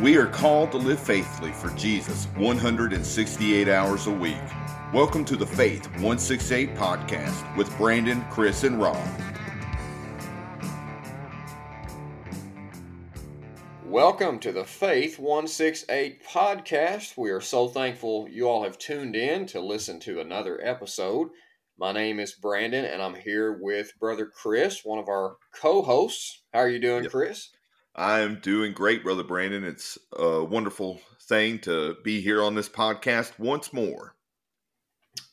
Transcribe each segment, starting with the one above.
We are called to live faithfully for Jesus 168 hours a week. Welcome to the Faith 168 podcast with Brandon, Chris, and Rob. Welcome to the Faith 168 podcast. We are so thankful you all have tuned in to listen to another episode. My name is Brandon, and I'm here with brother Chris, one of our co-hosts. How are you doing, yep. Chris? I'm doing great, brother Brandon. It's a wonderful thing to be here on this podcast once more.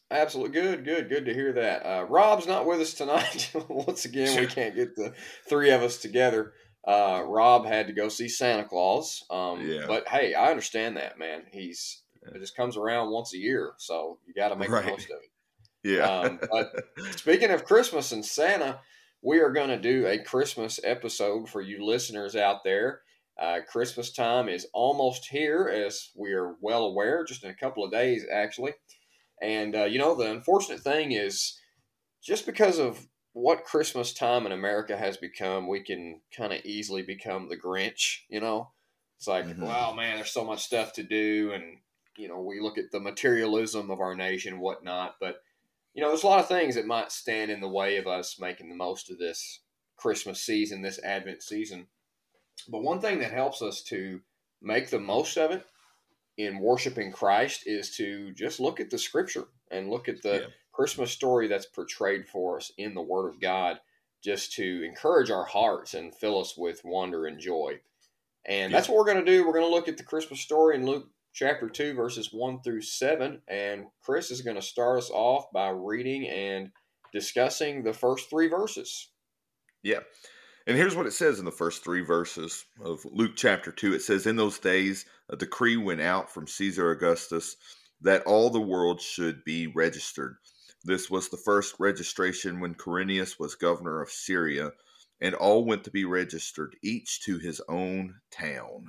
Absolutely good, good, good to hear that. Uh, Rob's not with us tonight. once again, we can't get the three of us together. Uh, Rob had to go see Santa Claus. Um, yeah. But hey, I understand that, man. He's it just comes around once a year, so you got to make right. the most of it. Yeah. um, but speaking of Christmas and Santa, we are going to do a Christmas episode for you listeners out there. Uh, Christmas time is almost here, as we are well aware, just in a couple of days, actually. And, uh, you know, the unfortunate thing is just because of what Christmas time in America has become, we can kind of easily become the Grinch, you know? It's like, mm-hmm. wow, man, there's so much stuff to do. And, you know, we look at the materialism of our nation, whatnot. But you know, there's a lot of things that might stand in the way of us making the most of this Christmas season, this Advent season. But one thing that helps us to make the most of it in worshiping Christ is to just look at the scripture and look at the yeah. Christmas story that's portrayed for us in the Word of God, just to encourage our hearts and fill us with wonder and joy. And yeah. that's what we're going to do. We're going to look at the Christmas story in Luke chapter 2, verses 1 through 7. And Chris is going to start us off by reading and discussing the first three verses. Yeah. And here's what it says in the first three verses of Luke chapter 2. It says, In those days, a decree went out from Caesar Augustus that all the world should be registered. This was the first registration when Quirinius was governor of Syria, and all went to be registered, each to his own town.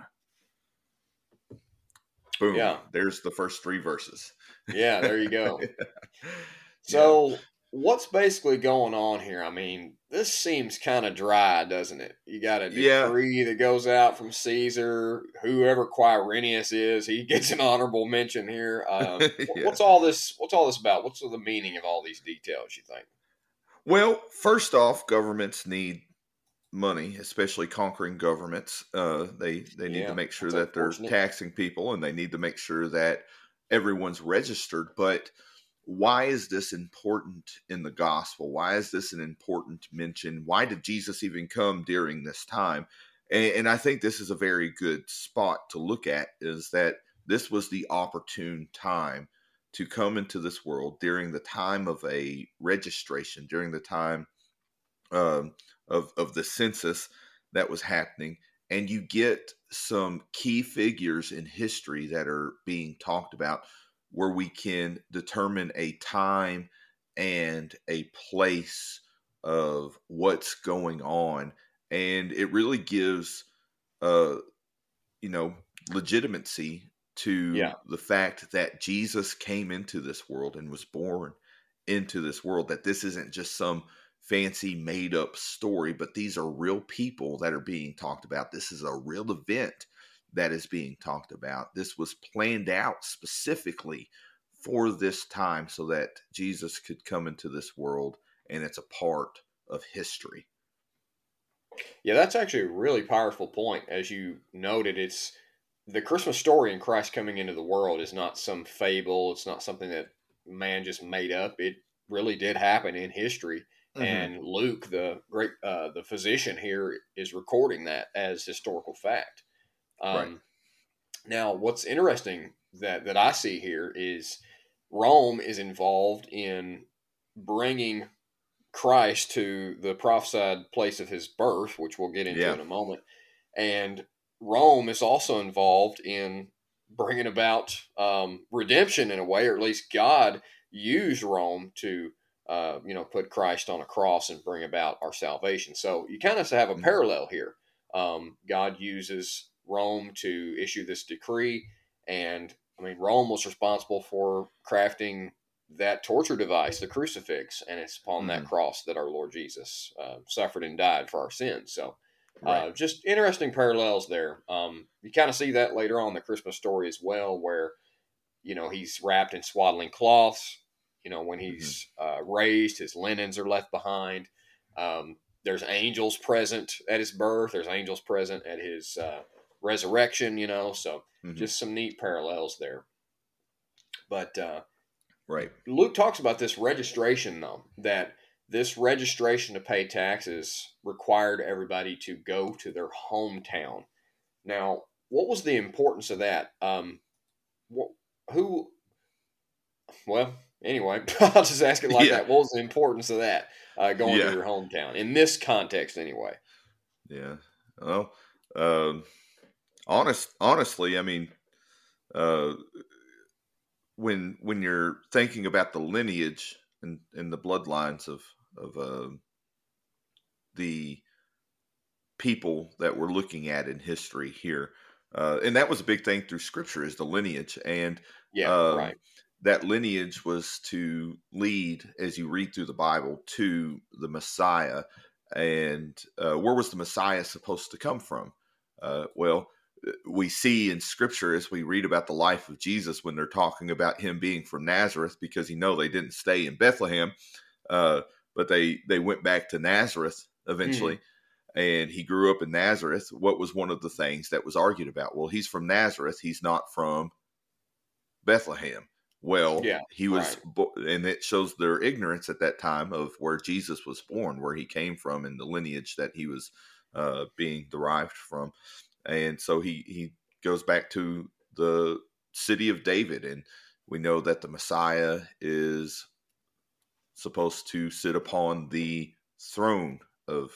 Boom. Yeah. There's the first three verses. Yeah, there you go. so, yeah. what's basically going on here? I mean, this seems kind of dry, doesn't it? You got a decree yeah. that goes out from Caesar. Whoever Quirinius is, he gets an honorable mention here. Um, yeah. What's all this? What's all this about? What's the meaning of all these details? You think? Well, first off, governments need money, especially conquering governments. Uh, they they need yeah, to make sure that they're taxing people, and they need to make sure that everyone's registered. But why is this important in the gospel? Why is this an important mention? Why did Jesus even come during this time? And, and I think this is a very good spot to look at. Is that this was the opportune time to come into this world during the time of a registration, during the time um, of of the census that was happening, and you get some key figures in history that are being talked about, where we can determine a time and a place of what's going on, and it really gives, uh, you know, legitimacy to yeah. the fact that Jesus came into this world and was born into this world. That this isn't just some fancy made up story, but these are real people that are being talked about. This is a real event that is being talked about. This was planned out specifically for this time so that Jesus could come into this world and it's a part of history. Yeah, that's actually a really powerful point. As you noted, it's the Christmas story in Christ coming into the world is not some fable, it's not something that man just made up. It really did happen in history Mm-hmm. And Luke, the great uh, the physician here, is recording that as historical fact. Um, right. Now, what's interesting that that I see here is Rome is involved in bringing Christ to the prophesied place of his birth, which we'll get into yeah. in a moment, and Rome is also involved in bringing about um, redemption in a way, or at least God used Rome to uh, you know, put Christ on a cross and bring about our salvation. So you kind of have a mm-hmm. parallel here. Um, God uses Rome to issue this decree, and I mean, Rome was responsible for crafting that torture device, the crucifix, and it's upon mm-hmm. that cross that our Lord Jesus uh, suffered and died for our sins. So Right. Uh, just interesting parallels there. Um, you kind of see that later on in the Christmas story as well, where you know he's wrapped in swaddling cloths. You know when mm-hmm. he's mm-hmm. uh, raised, his linens are left behind. Um, there's angels present at his birth. There's angels present at his uh, resurrection. You know, so mm-hmm. just some neat parallels there. But uh, right, Luke talks about this registration though that this registration to pay taxes required everybody to go to their hometown. Now, what was the importance of that? Um, what, who? Well, anyway, I'll just ask it like yeah. that. What was the importance of that uh, going yeah. to your hometown in this context, anyway? Yeah. Well, uh, honest, honestly, I mean, uh, when when you're thinking about the lineage and, and the bloodlines of of uh, the people that we're looking at in history here. Uh, and that was a big thing through scripture is the lineage and yeah uh, right that lineage was to lead as you read through the bible to the messiah and uh, where was the messiah supposed to come from uh, well we see in scripture as we read about the life of jesus when they're talking about him being from nazareth because you know they didn't stay in bethlehem uh, but they they went back to Nazareth eventually. Mm. And he grew up in Nazareth. What was one of the things that was argued about? Well, he's from Nazareth. He's not from Bethlehem. Well, yeah, he was, right. and it shows their ignorance at that time of where Jesus was born, where he came from, and the lineage that he was uh, being derived from. And so he he goes back to the city of David, and we know that the Messiah is supposed to sit upon the throne of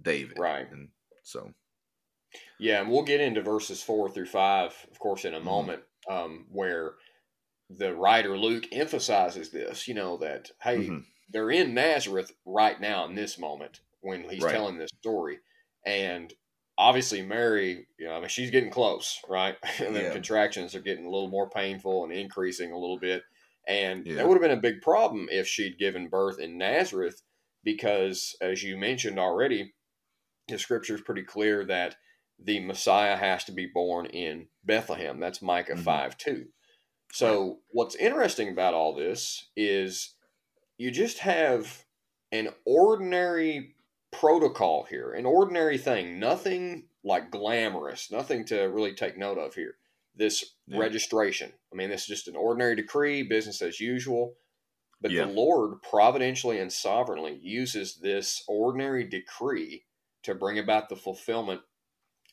David. Right. And so. Yeah, and we'll get into verses four through five, of course, in a mm-hmm. moment, um, where the writer Luke emphasizes this, you know, that, hey, mm-hmm. they're in Nazareth right now in this moment when he's right. telling this story. And obviously, Mary, you know, I mean, she's getting close, right? and the yeah. contractions are getting a little more painful and increasing a little bit. And yeah. that would have been a big problem if she'd given birth in Nazareth, because as you mentioned already, the scripture is pretty clear that the Messiah has to be born in Bethlehem. That's Micah mm-hmm. 5 2. So, what's interesting about all this is you just have an ordinary protocol here, an ordinary thing, nothing like glamorous, nothing to really take note of here this yeah. registration. I mean, this is just an ordinary decree, business as usual. But yeah. the Lord providentially and sovereignly uses this ordinary decree to bring about the fulfillment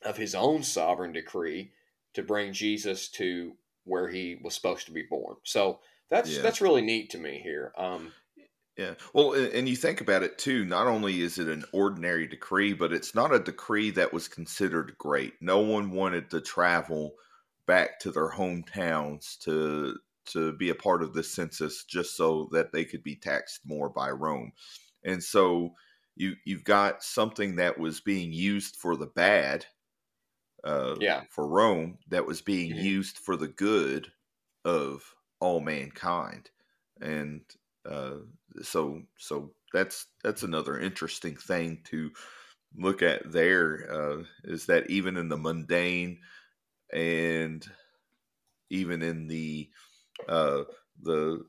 of his own sovereign decree to bring Jesus to where he was supposed to be born. So that's yeah. that's really neat to me here. Um, yeah. Well, and you think about it too, not only is it an ordinary decree, but it's not a decree that was considered great. No one wanted to travel back to their hometowns to to be a part of the census just so that they could be taxed more by Rome. And so you you've got something that was being used for the bad uh, yeah. for Rome that was being mm-hmm. used for the good of all mankind. And uh, so so that's that's another interesting thing to look at there uh, is that even in the mundane and even in the uh, the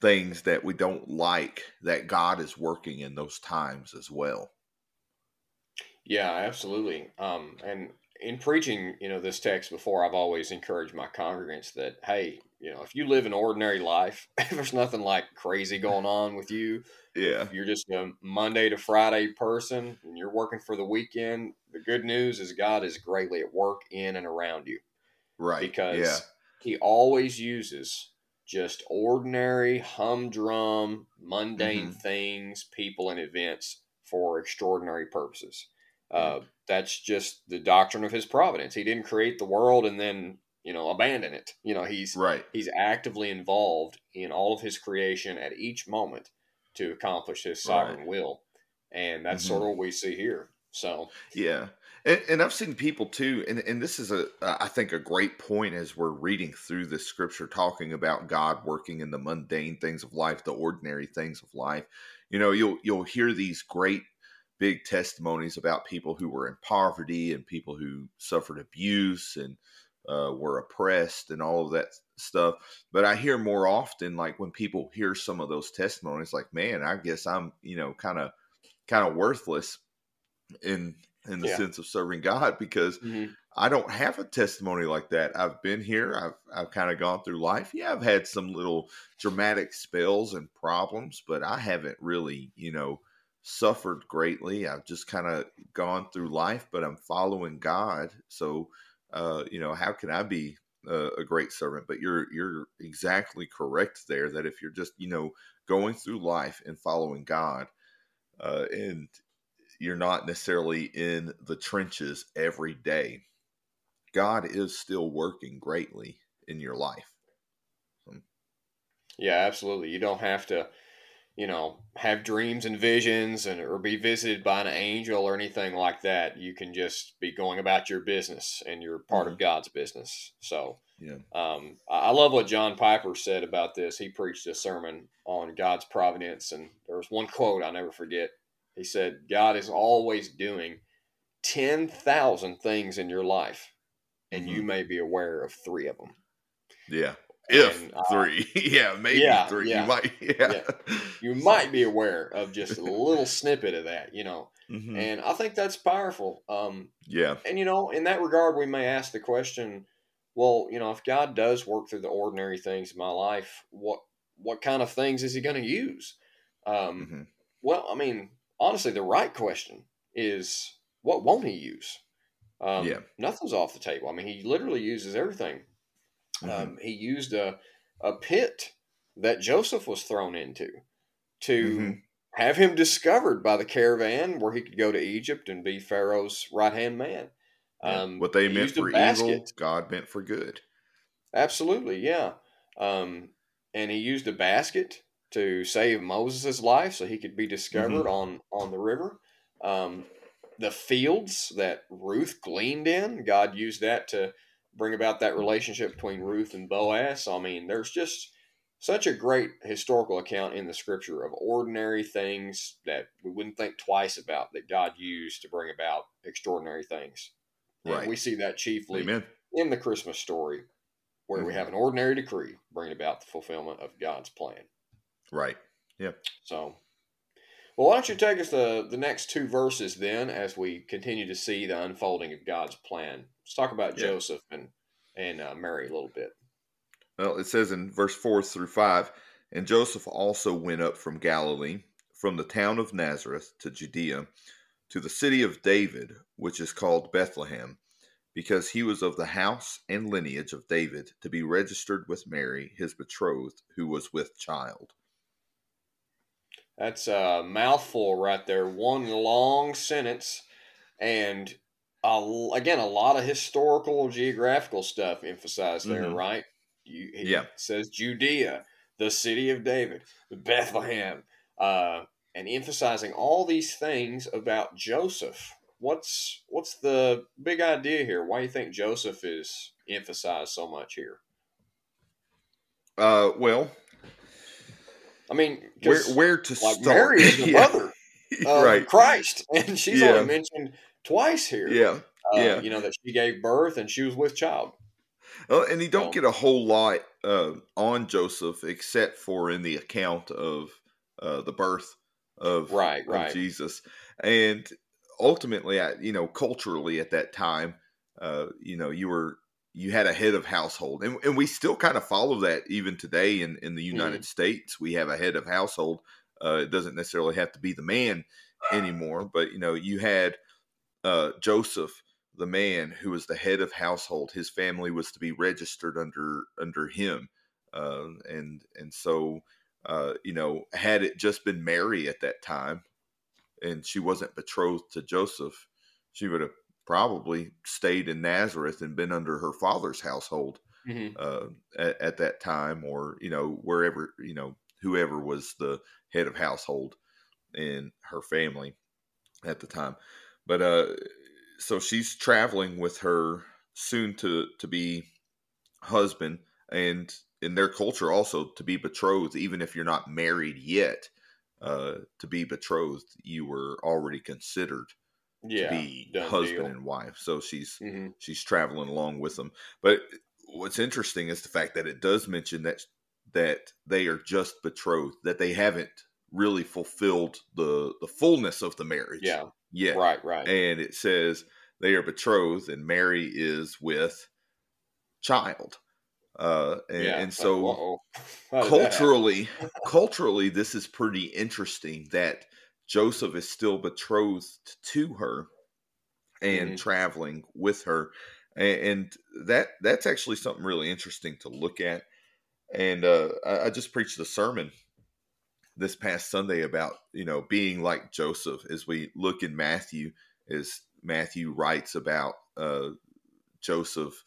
things that we don't like that God is working in those times as well. Yeah, absolutely. Um, and in preaching, you know, this text before, I've always encouraged my congregants that, hey, you know, if you live an ordinary life, if there's nothing like crazy going on with you. Yeah. If you're just a Monday to Friday person and you're working for the weekend, the good news is God is greatly at work in and around you. Right. Because yeah. he always uses just ordinary, humdrum, mundane mm-hmm. things, people, and events for extraordinary purposes. Uh, that's just the doctrine of his providence. He didn't create the world and then you know abandon it. You know he's right. He's actively involved in all of his creation at each moment to accomplish his sovereign right. will, and that's mm-hmm. sort of what we see here. So yeah, and, and, I've seen people too, and, and this is a I think a great point as we're reading through this scripture, talking about God working in the mundane things of life, the ordinary things of life. You know, you'll you'll hear these great big testimonies about people who were in poverty and people who suffered abuse and uh, were oppressed and all of that stuff. But I hear more often, like when people hear some of those testimonies, like, man, I guess I'm, you know, kind of, kind of worthless in in the yeah. sense of serving God because mm-hmm. I don't have a testimony like that. I've been here. I've I've kind of gone through life. Yeah, I've had some little dramatic spells and problems, but I haven't really, you know, suffered greatly. I've just kind of gone through life, but I'm following God. So, uh, you know, how can I be a, a great servant? But you're you're exactly correct there. That if you're just you know going through life and following God, uh, and you're not necessarily in the trenches every day, God is still working greatly in your life. Yeah, absolutely. You don't have to you know, have dreams and visions and or be visited by an angel or anything like that. You can just be going about your business and you're part mm-hmm. of God's business. So yeah. Um, I love what John Piper said about this. He preached a sermon on God's providence, and there was one quote I'll never forget. He said, God is always doing 10,000 things in your life, and mm-hmm. you may be aware of three of them. Yeah. If and, uh, three, yeah, maybe yeah, three. Yeah, you might, yeah. yeah. you might be aware of just a little snippet of that, you know. Mm-hmm. And I think that's powerful. Um, yeah. And you know, in that regard, we may ask the question: Well, you know, if God does work through the ordinary things in my life, what what kind of things is He going to use? Um, mm-hmm. Well, I mean, honestly, the right question is, what won't He use? Um, yeah. Nothing's off the table. I mean, He literally uses everything Mm-hmm. Um, he used a, a pit that Joseph was thrown into to mm-hmm. have him discovered by the caravan where he could go to Egypt and be Pharaoh's right hand man. Um, what they meant for evil, God meant for good. Absolutely, yeah. Um, and he used a basket to save Moses' life so he could be discovered mm-hmm. on, on the river. Um, the fields that Ruth gleaned in, God used that to bring about that relationship between Ruth and Boaz. I mean, there's just such a great historical account in the scripture of ordinary things that we wouldn't think twice about that God used to bring about extraordinary things. Right. And we see that chiefly Amen. in the Christmas story, where mm-hmm. we have an ordinary decree bringing about the fulfillment of God's plan. Right. Yeah. So, well, why don't you take us the the next two verses then, as we continue to see the unfolding of God's plan Let's talk about yeah. Joseph and and uh, Mary a little bit. Well, it says in verse four through five, and Joseph also went up from Galilee, from the town of Nazareth to Judea, to the city of David, which is called Bethlehem, because he was of the house and lineage of David, to be registered with Mary, his betrothed, who was with child. That's a mouthful right there. One long sentence, and a, again a lot of historical geographical stuff emphasized there mm-hmm. right? You, yeah. says judea the city of david bethlehem uh, and emphasizing all these things about joseph. What's what's the big idea here? Why do you think joseph is emphasized so much here? Uh well i mean where where to like start mary is the yeah. mother of right. christ and she's yeah. only mentioned twice here. Yeah. Uh, yeah. You know, that she gave birth and she was with child. Oh, and you don't get a whole lot uh, on Joseph except for in the account of uh, the birth of, right, of right. Jesus. And ultimately, you know, culturally at that time, uh, you know, you were you had a head of household, and, and we still kind of follow that even today in in the United mm. States. We have a head of household. Uh, it doesn't necessarily have to be the man anymore, but you know, you had uh, Joseph, the man who was the head of household, his family was to be registered under under him, uh, and and so uh, you know, had it just been Mary at that time, and she wasn't betrothed to Joseph, she would have probably stayed in Nazareth and been under her father's household mm-hmm. uh, at, at, that time, or you know, wherever you know, whoever was the head of household in her family at the time. But uh, so she's traveling with her soon to to be husband, and in their culture also to be betrothed, even if you're not married yet. uh, to be betrothed, you were already considered yeah, to be husband deal. and wife. So she's mm-hmm. she's traveling along with them. But what's interesting is the fact that it does mention that that they are just betrothed, that they haven't really fulfilled the the fullness of the marriage. Yeah. Yeah. Right, right. And it says they are betrothed and Mary is with child. Uh, and, yeah. and so culturally, culturally, this is pretty interesting that Joseph is still betrothed to her and mm-hmm. traveling with her, and, and, that that's actually something really interesting to look at. And uh, I, I just preached a sermon this past Sunday about you know being like Joseph as we look in Matthew as Matthew writes about uh, Joseph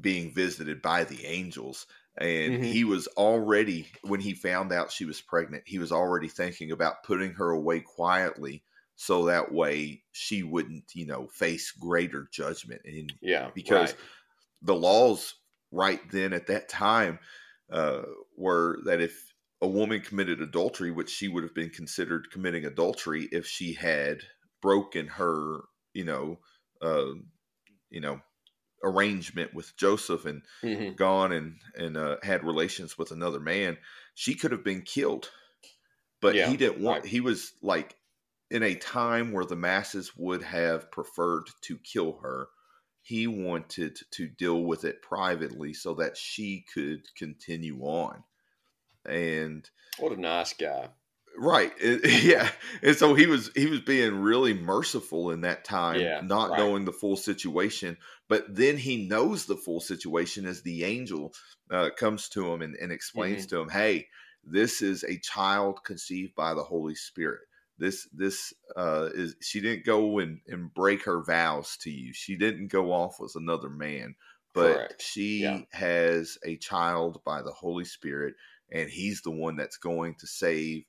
being visited by the angels and mm-hmm. he was already when he found out she was pregnant he was already thinking about putting her away quietly so that way she wouldn't you know face greater judgment and yeah because right. the laws right then at that time uh, were that if a woman committed adultery which she would have been considered committing adultery if she had broken her you know uh, you know arrangement with Joseph and mm-hmm. gone and and uh, had relations with another man, she could have been killed. But yeah, he didn't want. Right. He was like in a time where the masses would have preferred to kill her. He wanted to deal with it privately so that she could continue on. And what a nice guy. Right. It, yeah. And so he was he was being really merciful in that time, yeah, not right. knowing the full situation. But then he knows the full situation as the angel uh, comes to him and, and explains mm-hmm. to him, "Hey, this is a child conceived by the Holy Spirit. This this uh, is she didn't go and, and break her vows to you. She didn't go off with another man, but Correct. she Yeah. has a child by the Holy Spirit, and he's the one that's going to save."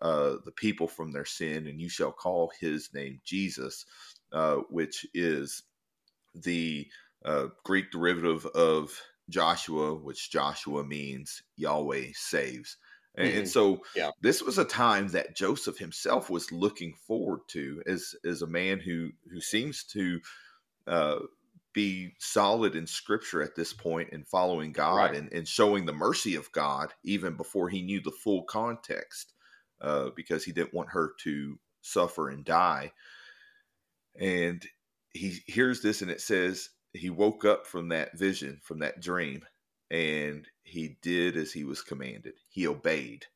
Uh, the people from their sin, and you shall call his name Jesus, uh, which is the uh, Greek derivative of Joshua, which Joshua means Yahweh saves. And, Mhm. and so Yeah. this was a time that Joseph himself was looking forward to as as a man who who seems to uh, be solid in scripture at this point and following God Right. and, and showing the mercy of God even before he knew the full context uh, because he didn't want her to suffer and die. And he hears this and it says he woke up from that vision, from that dream, and he did as he was commanded. He obeyed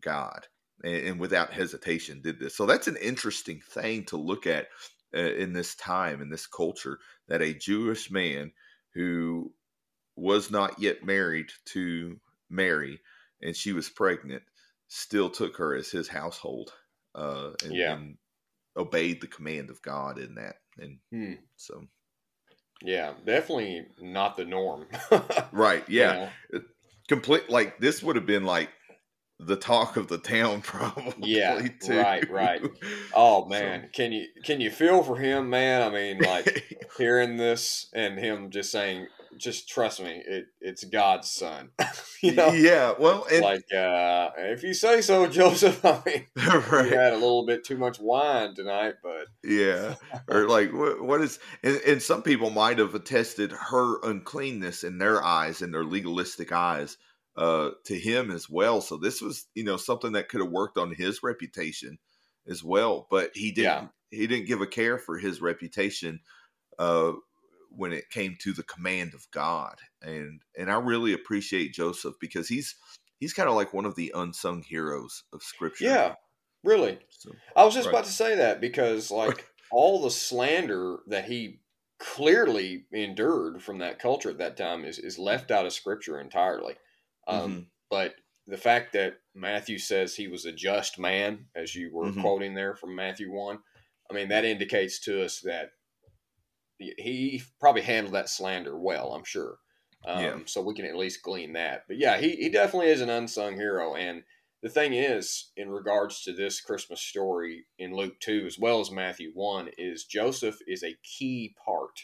God and, and without hesitation did this. So that's an interesting thing to look at uh, in this time, in this culture, that a Jewish man who was not yet married to Mary and she was pregnant still took her as his household uh, and, Yeah. and obeyed the command of God in that. And Hmm. so, Yeah, definitely not the norm. right, You yeah, know? complete. Like this would have been like the talk of the town, probably. Yeah, too. right, right. Oh So- man, can you can you feel for him, man? I mean, like hearing this and him just saying, "Just trust me, it it's God's son." you know, yeah. Well, and like uh, if you say so, Joseph. I mean, right. you had a little bit too much wine tonight, but Yeah. Or like what, what is and, and some people might have attested her uncleanness in their eyes in their legalistic eyes uh to him as well. So this was, you know, something that could have worked on his reputation as well. But he didn't he didn't give a care for his reputation uh when it came to the command of God. And and I really appreciate Joseph because he's he's kind of like one of the unsung heroes of scripture. yeah, really. So, I was just Right. about to say that because like all the slander that he clearly endured from that culture at that time is, is left out of scripture entirely. Um, mhm. But the fact that Matthew says he was a just man, as you were Mhm. quoting there from Matthew 1, I mean, that indicates to us that he- probably handled that slander well, I'm sure. Um, Yeah. So we can at least glean that. But yeah, he, he definitely is an unsung hero. And the thing is, in regards to this Christmas story in Luke 2, as well as Matthew 1, is Joseph is a key part.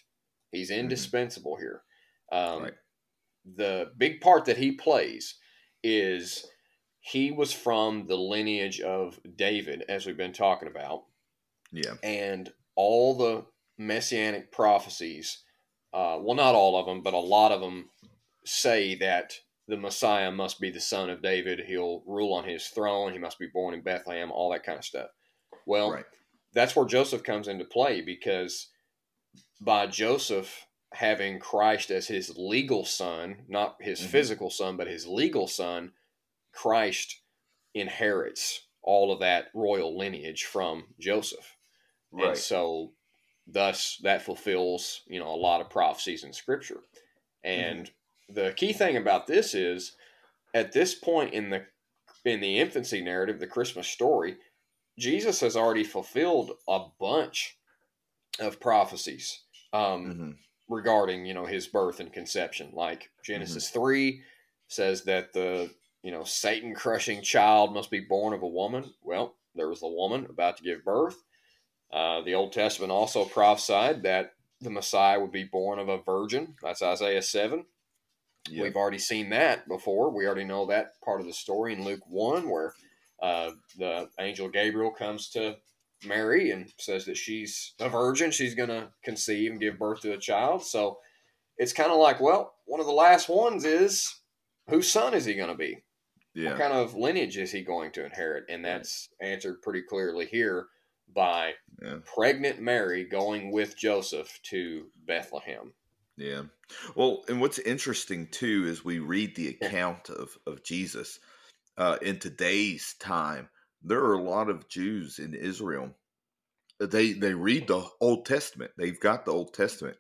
He's indispensable here. Um, Right. The big part that he plays is he was from the lineage of David, as we've been talking about. Yeah. And all the messianic prophecies, uh, well, not all of them, but a lot of them say that the Messiah must be the son of David. He'll rule on his throne. He must be born in Bethlehem, all that kind of stuff. Well, right. that's where Joseph comes into play because by Joseph having Christ as his legal son, not his mm-hmm. physical son, but his legal son, Christ inherits all of that royal lineage from Joseph. Right. And so thus that fulfills, you know, a lot of prophecies in scripture. And mm-hmm. the key thing about this is at this point in the in the infancy narrative, the Christmas story, Jesus has already fulfilled a bunch of prophecies um, mm-hmm. regarding, you know, his birth and conception. Like Genesis mm-hmm. 3 says that the you know, Satan crushing child must be born of a woman. Well, there was a woman about to give birth. Uh, the Old Testament also prophesied that the Messiah would be born of a virgin. That's Isaiah 7. Yep. We've already seen that before. We already know that part of the story in Luke 1, where uh, the angel Gabriel comes to Mary and says that she's a virgin. She's going to conceive and give birth to a child. So it's kind of like, well, one of the last ones is whose son is he going to be? Yeah. What kind of lineage is he going to inherit? And that's answered pretty clearly here by yeah. pregnant Mary going with Joseph to Bethlehem. Yeah. Well, and what's interesting too is we read the account of, of Jesus uh, in today's time. There are a lot of Jews in Israel. They they read the Old Testament. They've got the Old Testament,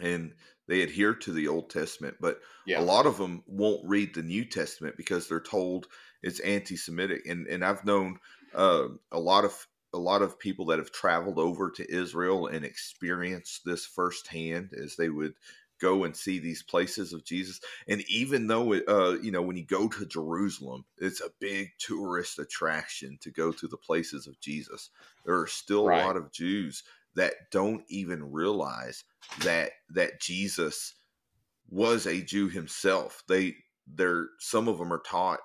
and they adhere to the Old Testament, but yeah. a lot of them won't read the New Testament because they're told it's anti-Semitic. And and I've known uh, a lot of a lot of people that have traveled over to Israel and experienced this firsthand as they would go and see these places of Jesus. And even though it, uh, you know, when you go to Jerusalem, it's a big tourist attraction to go to the places of Jesus. There are still right. a lot of Jews that don't even realize that that Jesus was a Jew himself. They they're some of them are taught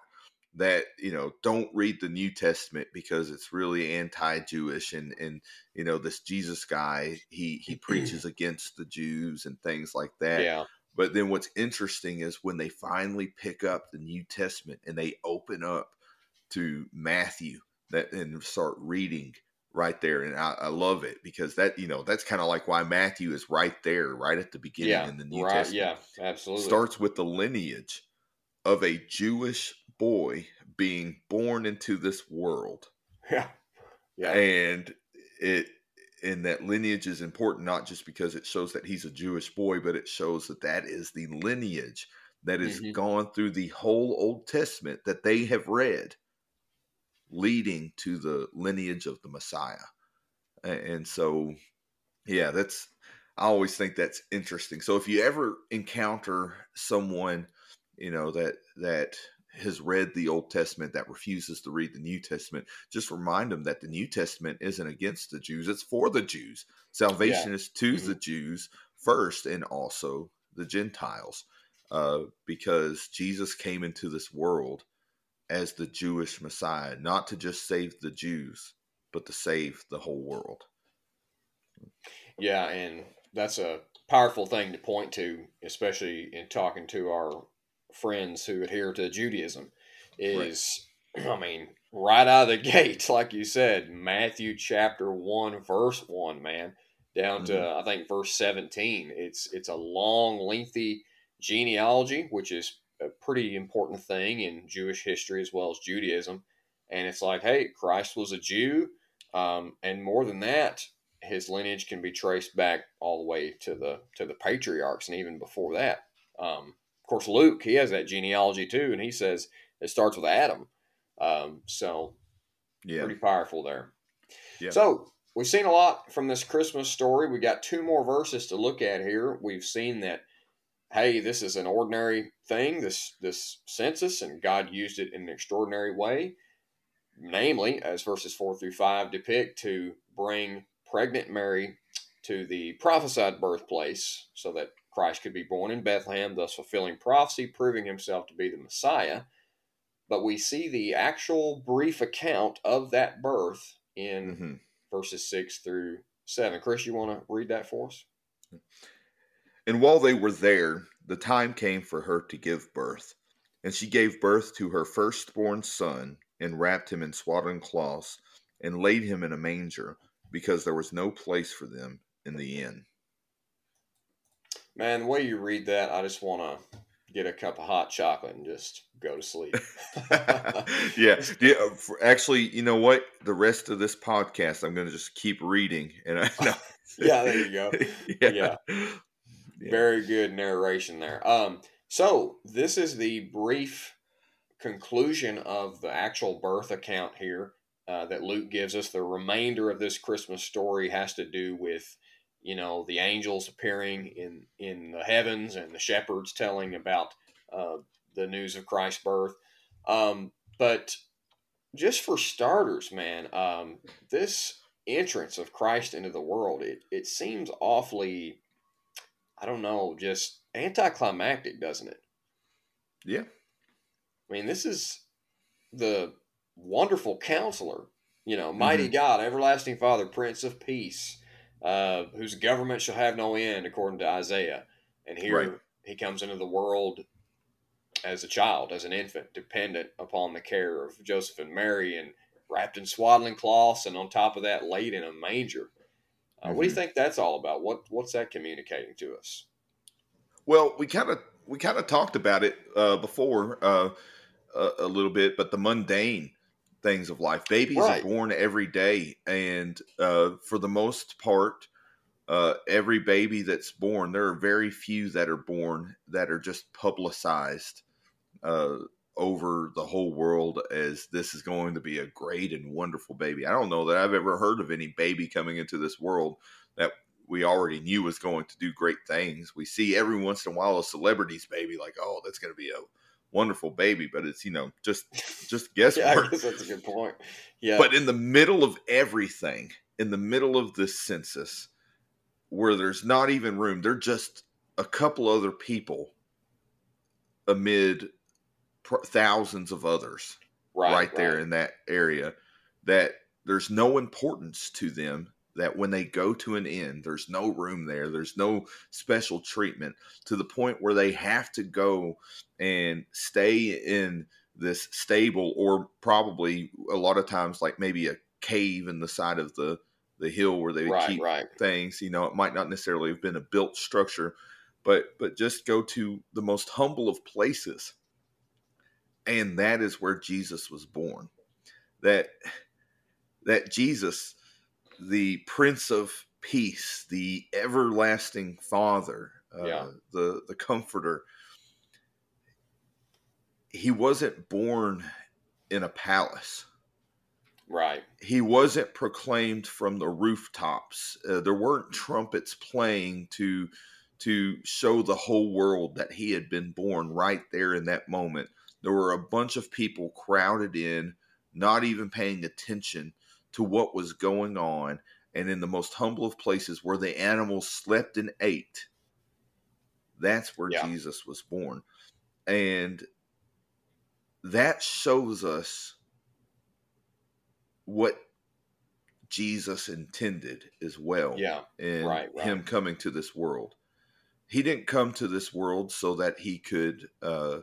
that you know don't read the New Testament because it's really anti-Jewish and and you know this Jesus guy he he preaches against the Jews and things like that. Yeah. But then what's interesting is when they finally pick up the New Testament and they open up to Matthew that and start reading right there and I, I, love it because that you know that's kind of like why matthew is right there right at the beginning yeah, in the new right, testament yeah absolutely starts with the lineage of a jewish boy being born into this world yeah yeah and it and that lineage is important not just because it shows that he's a jewish boy but it shows that that is the lineage that has mm-hmm. gone through the whole old testament that they have read leading to the lineage of the Messiah. And so, yeah, that's, I always think that's interesting. So if you ever encounter someone, you know, that, that has read the Old Testament that refuses to read the New Testament, just remind them that the New Testament isn't against the Jews, it's for the Jews. Salvation yeah. is to mm-hmm. the Jews first and also the Gentiles. Uh, because Jesus came into this world as the Jewish Messiah, not to just save the Jews, but to save the whole world. Yeah, and that's a powerful thing to point to, especially in talking to our friends who adhere to Judaism. Is right. I mean, right out of the gate, like you said, Matthew chapter one, verse one, man, down to mm-hmm. I think verse seventeen. It's it's a long, lengthy genealogy, which is a pretty important thing in Jewish history as well as Judaism. And it's like, hey, Christ was a Jew. Um, and more than that, his lineage can be traced back all the way to the to the patriarchs and even before that. Um, course, Luke he has that genealogy too, and he says it starts with Adam. Um, so, yeah, pretty powerful there. Yeah. So we've seen a lot from this Christmas story. We got two more verses to look at here. We've seen that hey, this is an ordinary thing, this this census, and God used it in an extraordinary way. Namely, as verses four through five depict, to bring pregnant Mary to the prophesied birthplace so that Christ could be born in Bethlehem, thus fulfilling prophecy, proving himself to be the Messiah. but we see the actual brief account of that birth in mm-hmm. verses 6 through 7. Chris, you want to read that for us? And while they were there, the time came for her to give birth. And she gave birth to her firstborn son, and wrapped him in swaddling cloths, and laid him in a manger, because there was no place for them in the inn. Man, the way you read that, I just want to get a cup of hot chocolate and just go to sleep. yeah, yeah. Uh, actually, you know what? The rest of this podcast, I'm going to just keep reading, and I know. yeah, there you go. yeah. yeah. yeah, very good narration there. Um, so this is the brief conclusion of the actual birth account here uh, that Luke gives us. The remainder of this Christmas story has to do with you know the angels appearing in in the heavens and the shepherds telling about uh, the news of Christ's birth. Um, but just for starters, man, um, this entrance of Christ into the world, it, it seems awfully, I don't know, just anticlimactic, doesn't it? Yeah. I mean, this is the wonderful counselor, you know, mighty mm-hmm. God, everlasting Father, Prince of Peace uh, whose government shall have no end, according to Isaiah. And here right. he comes into the world as a child, as an infant, dependent upon the care of Joseph and Mary, and wrapped in swaddling cloths, and on top of that, laid in a manger. Uh, mm-hmm. What do you mm-hmm. think that's all about? What What's that communicating to us? Well, we kind of we kind of talked about it uh, before uh, a, a, little bit, but the mundane things of life. Babies right. are born every day, and uh, for the most part, uh, every baby that's born, there are very few that are born that are just publicized uh, over the whole world as this is going to be a great and wonderful baby. I don't know that I've ever heard of any baby coming into this world that we already knew was going to do great things. We see every once in a while a celebrity's baby, like, oh, that's going to be a wonderful baby, but it's you know just just guesswork. yeah, that's a good point. Yeah, but in the middle of everything, in the middle of this census, where there's not even room, they're just a couple other people amid pr- thousands of others right, right there right. in that area that there's no importance to them that when they go to an inn, there's no room there, there's no special treatment to the point where they have to go and stay in this stable or probably a lot of times like maybe a cave in the side of the the hill where they right, keep right. things you know it might not necessarily have been a built structure but but just go to the most humble of places and that is where Jesus was born that that Jesus the Prince of Peace, the everlasting Father, uh, yeah. the the Comforter. He wasn't born in a palace. Right. He wasn't proclaimed from the rooftops. Uh, there weren't trumpets playing to to show the whole world that he had been born right there in that moment. There were a bunch of people crowded in, not even paying attention to what was going on and in the most humble of places where the animals slept and ate that's where yeah. jesus was born and that shows us what jesus intended as well yeah in right, right. him coming to this world he didn't come to this world so that he could uh,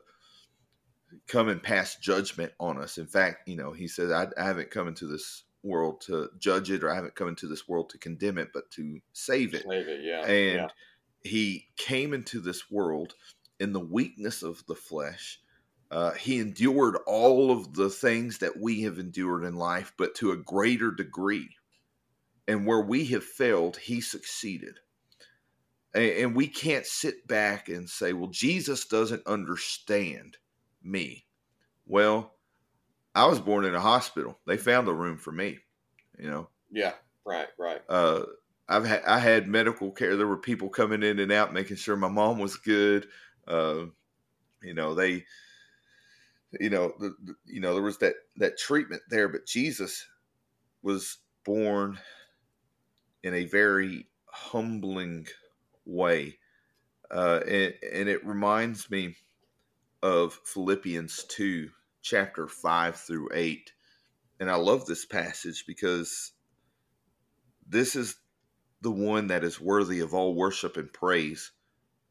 come and pass judgment on us in fact you know he said I, I haven't come into this world to judge it, or I haven't come into this world to condemn it, but to save it. Save it, yeah. And yeah. he came into this world in the weakness of the flesh. Uh, he endured all of the things that we have endured in life, but to a greater degree. And where we have failed, he succeeded. And, and we can't sit back and say, well, Jesus doesn't understand me. Well, I was born in a hospital. They found a room for me. You know. Yeah. Right. Right. Uh, I've had I had medical care. There were people coming in and out, making sure my mom was good. Uh, you know they, you know the, the, you know there was that that treatment there, but Jesus was born in a very humbling way, uh, and, and it reminds me of Philippians two chapter 5 through 8. And I love this passage because this is the one that is worthy of all worship and praise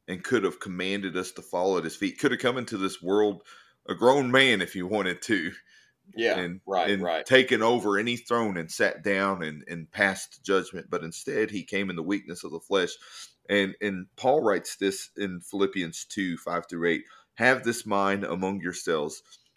and could have commanded us to fall at his feet. Could have come into this world a grown man if he wanted to. Yeah, and, right, and right. taken over any throne and sat down and, and passed judgment, but instead he came in the weakness of the flesh. And and Paul writes this in Philippians 2, 5 through 8. Have this mind among yourselves,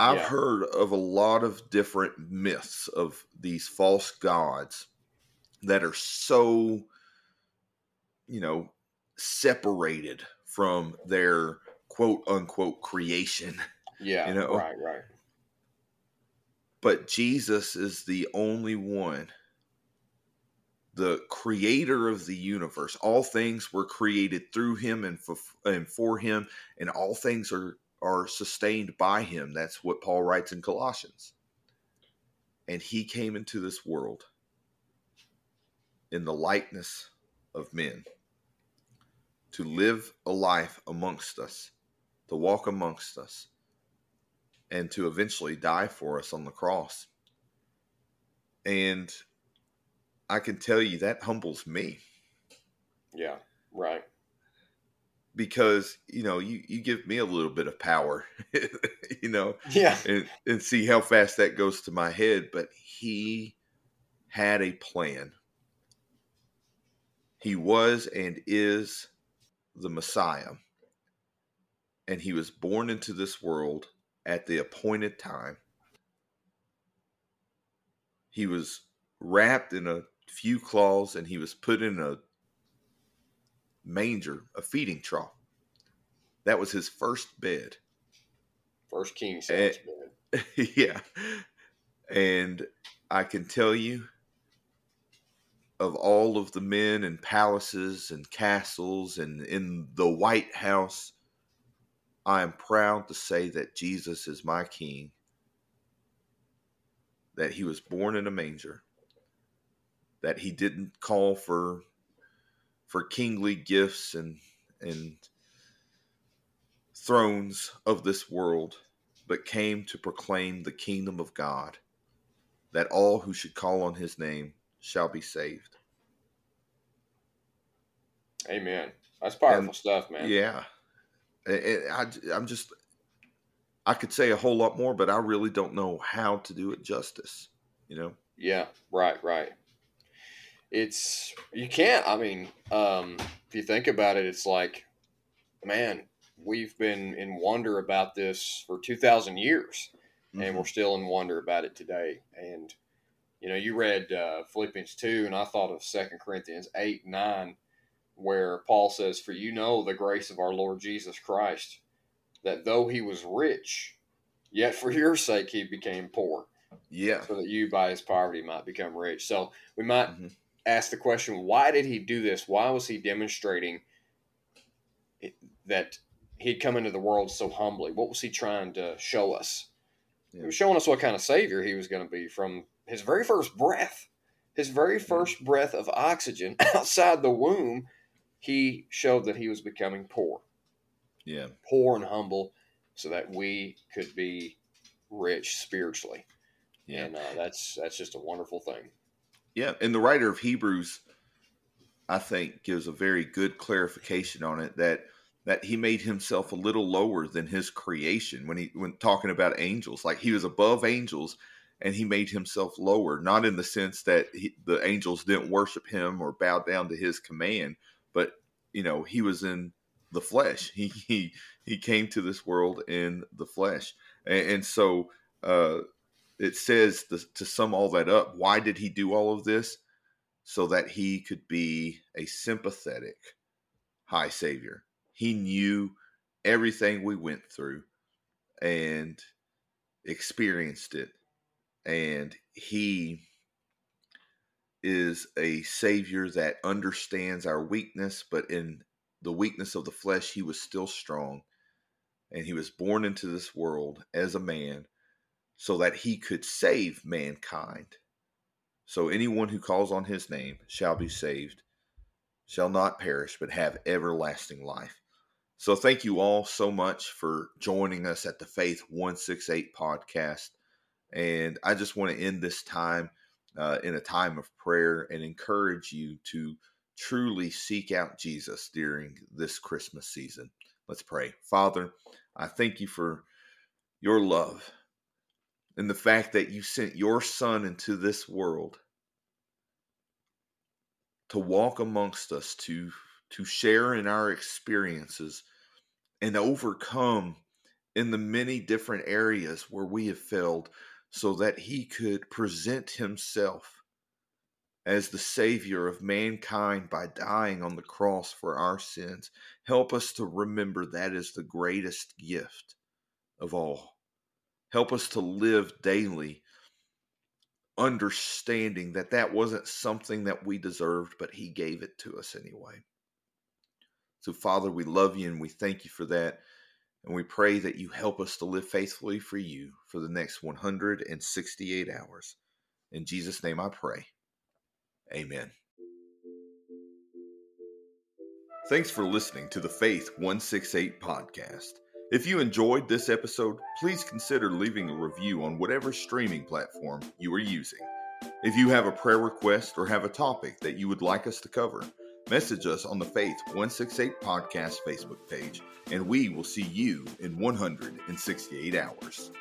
I've yeah. heard of a lot of different myths of these false gods that are so you know separated from their quote unquote creation yeah you know? right right. But jesus is the only one the creator of the universe. All things were created through him and for, and for him and all things are are sustained by him that's what paul writes in colossians and he came into this world in the likeness of men, to live a life amongst us, to walk amongst us, and to eventually die for us on the cross. And I can tell you that humbles me. Yeah, right. Because, you know, you, you give me a little bit of power, you know, yeah, and, and see how fast that goes to my head. But he had a plan he was and is the Messiah. And he was born into this world at the appointed time. He was wrapped in a few cloths and he was put in a manger, a feeding trough. That was his first bed. First king eh, size bed. yeah. And I can tell you of all of the men and palaces and castles and in the White House, I am proud to say that Jesus is my King, that he was born in a manger, that he didn't call for for kingly gifts and and thrones of this world, but came to proclaim the kingdom of God, that all who should call on his name shall be saved. Amen. That's powerful and, stuff, man. Yeah. I, I'm just, I could say a whole lot more, but I really don't know how to do it justice, you know? Yeah, right, right. It's, you can't, I mean, um, if you think about it, it's like, man, we've been in wonder about this for 2,000 years, mm-hmm. and we're still in wonder about it today. And, you know, you read uh, Philippians 2, and I thought of Second Corinthians 8, 9, where Paul says, For you know the grace of our Lord Jesus Christ, that though he was rich, yet for your sake he became poor. Yeah. So that you by his poverty might become rich. So we might mm-hmm. Ask the question why did he do this? Why was he demonstrating that he'd come into the world so humbly? What was he trying to show us? Yeah. He was showing us what kind of savior he was going to be from his very first breath, his very first breath of oxygen outside the womb. He showed that he was becoming poor. Yeah. Poor and humble so that we could be rich spiritually. Yeah. And uh, that's that's just a wonderful thing. Yeah, and the writer of Hebrews I think gives a very good clarification on it that that he made himself a little lower than his creation when he when talking about angels like he was above angels and he made himself lower, not in the sense that he, the angels didn't worship him or bow down to his command, but you know he was in the flesh. He he he came to this world in the flesh, and, and so uh, it says to, to sum all that up. Why did he do all of this? So that he could be a sympathetic high savior. He knew everything we went through and experienced it. And he is a savior that understands our weakness, but in the weakness of the flesh, he was still strong. And he was born into this world as a man so that he could save mankind. So anyone who calls on his name shall be saved, shall not perish, but have everlasting life. So thank you all so much for joining us at the Faith 168 podcast. And I just want to end this time uh, in a time of prayer and encourage you to truly seek out Jesus during this Christmas season. Let's pray. Father, I thank you for your love and the fact that you sent your son into this world to walk amongst us to to share in our experiences and overcome in the many different areas where we have failed so that he could present himself as the Savior of mankind by dying on the cross for our sins. Help us to remember that is the greatest gift of all. Help us to live daily understanding that that wasn't something that we deserved, but He gave it to us anyway. So, Father, we love you and we thank you for that. And we pray that you help us to live faithfully for you for the next 168 hours. In Jesus' name I pray. Amen. Thanks for listening to the Faith 168 podcast. If you enjoyed this episode, please consider leaving a review on whatever streaming platform you are using. If you have a prayer request or have a topic that you would like us to cover, Message us on the Faith 168 Podcast Facebook page, and we will see you in 168 hours.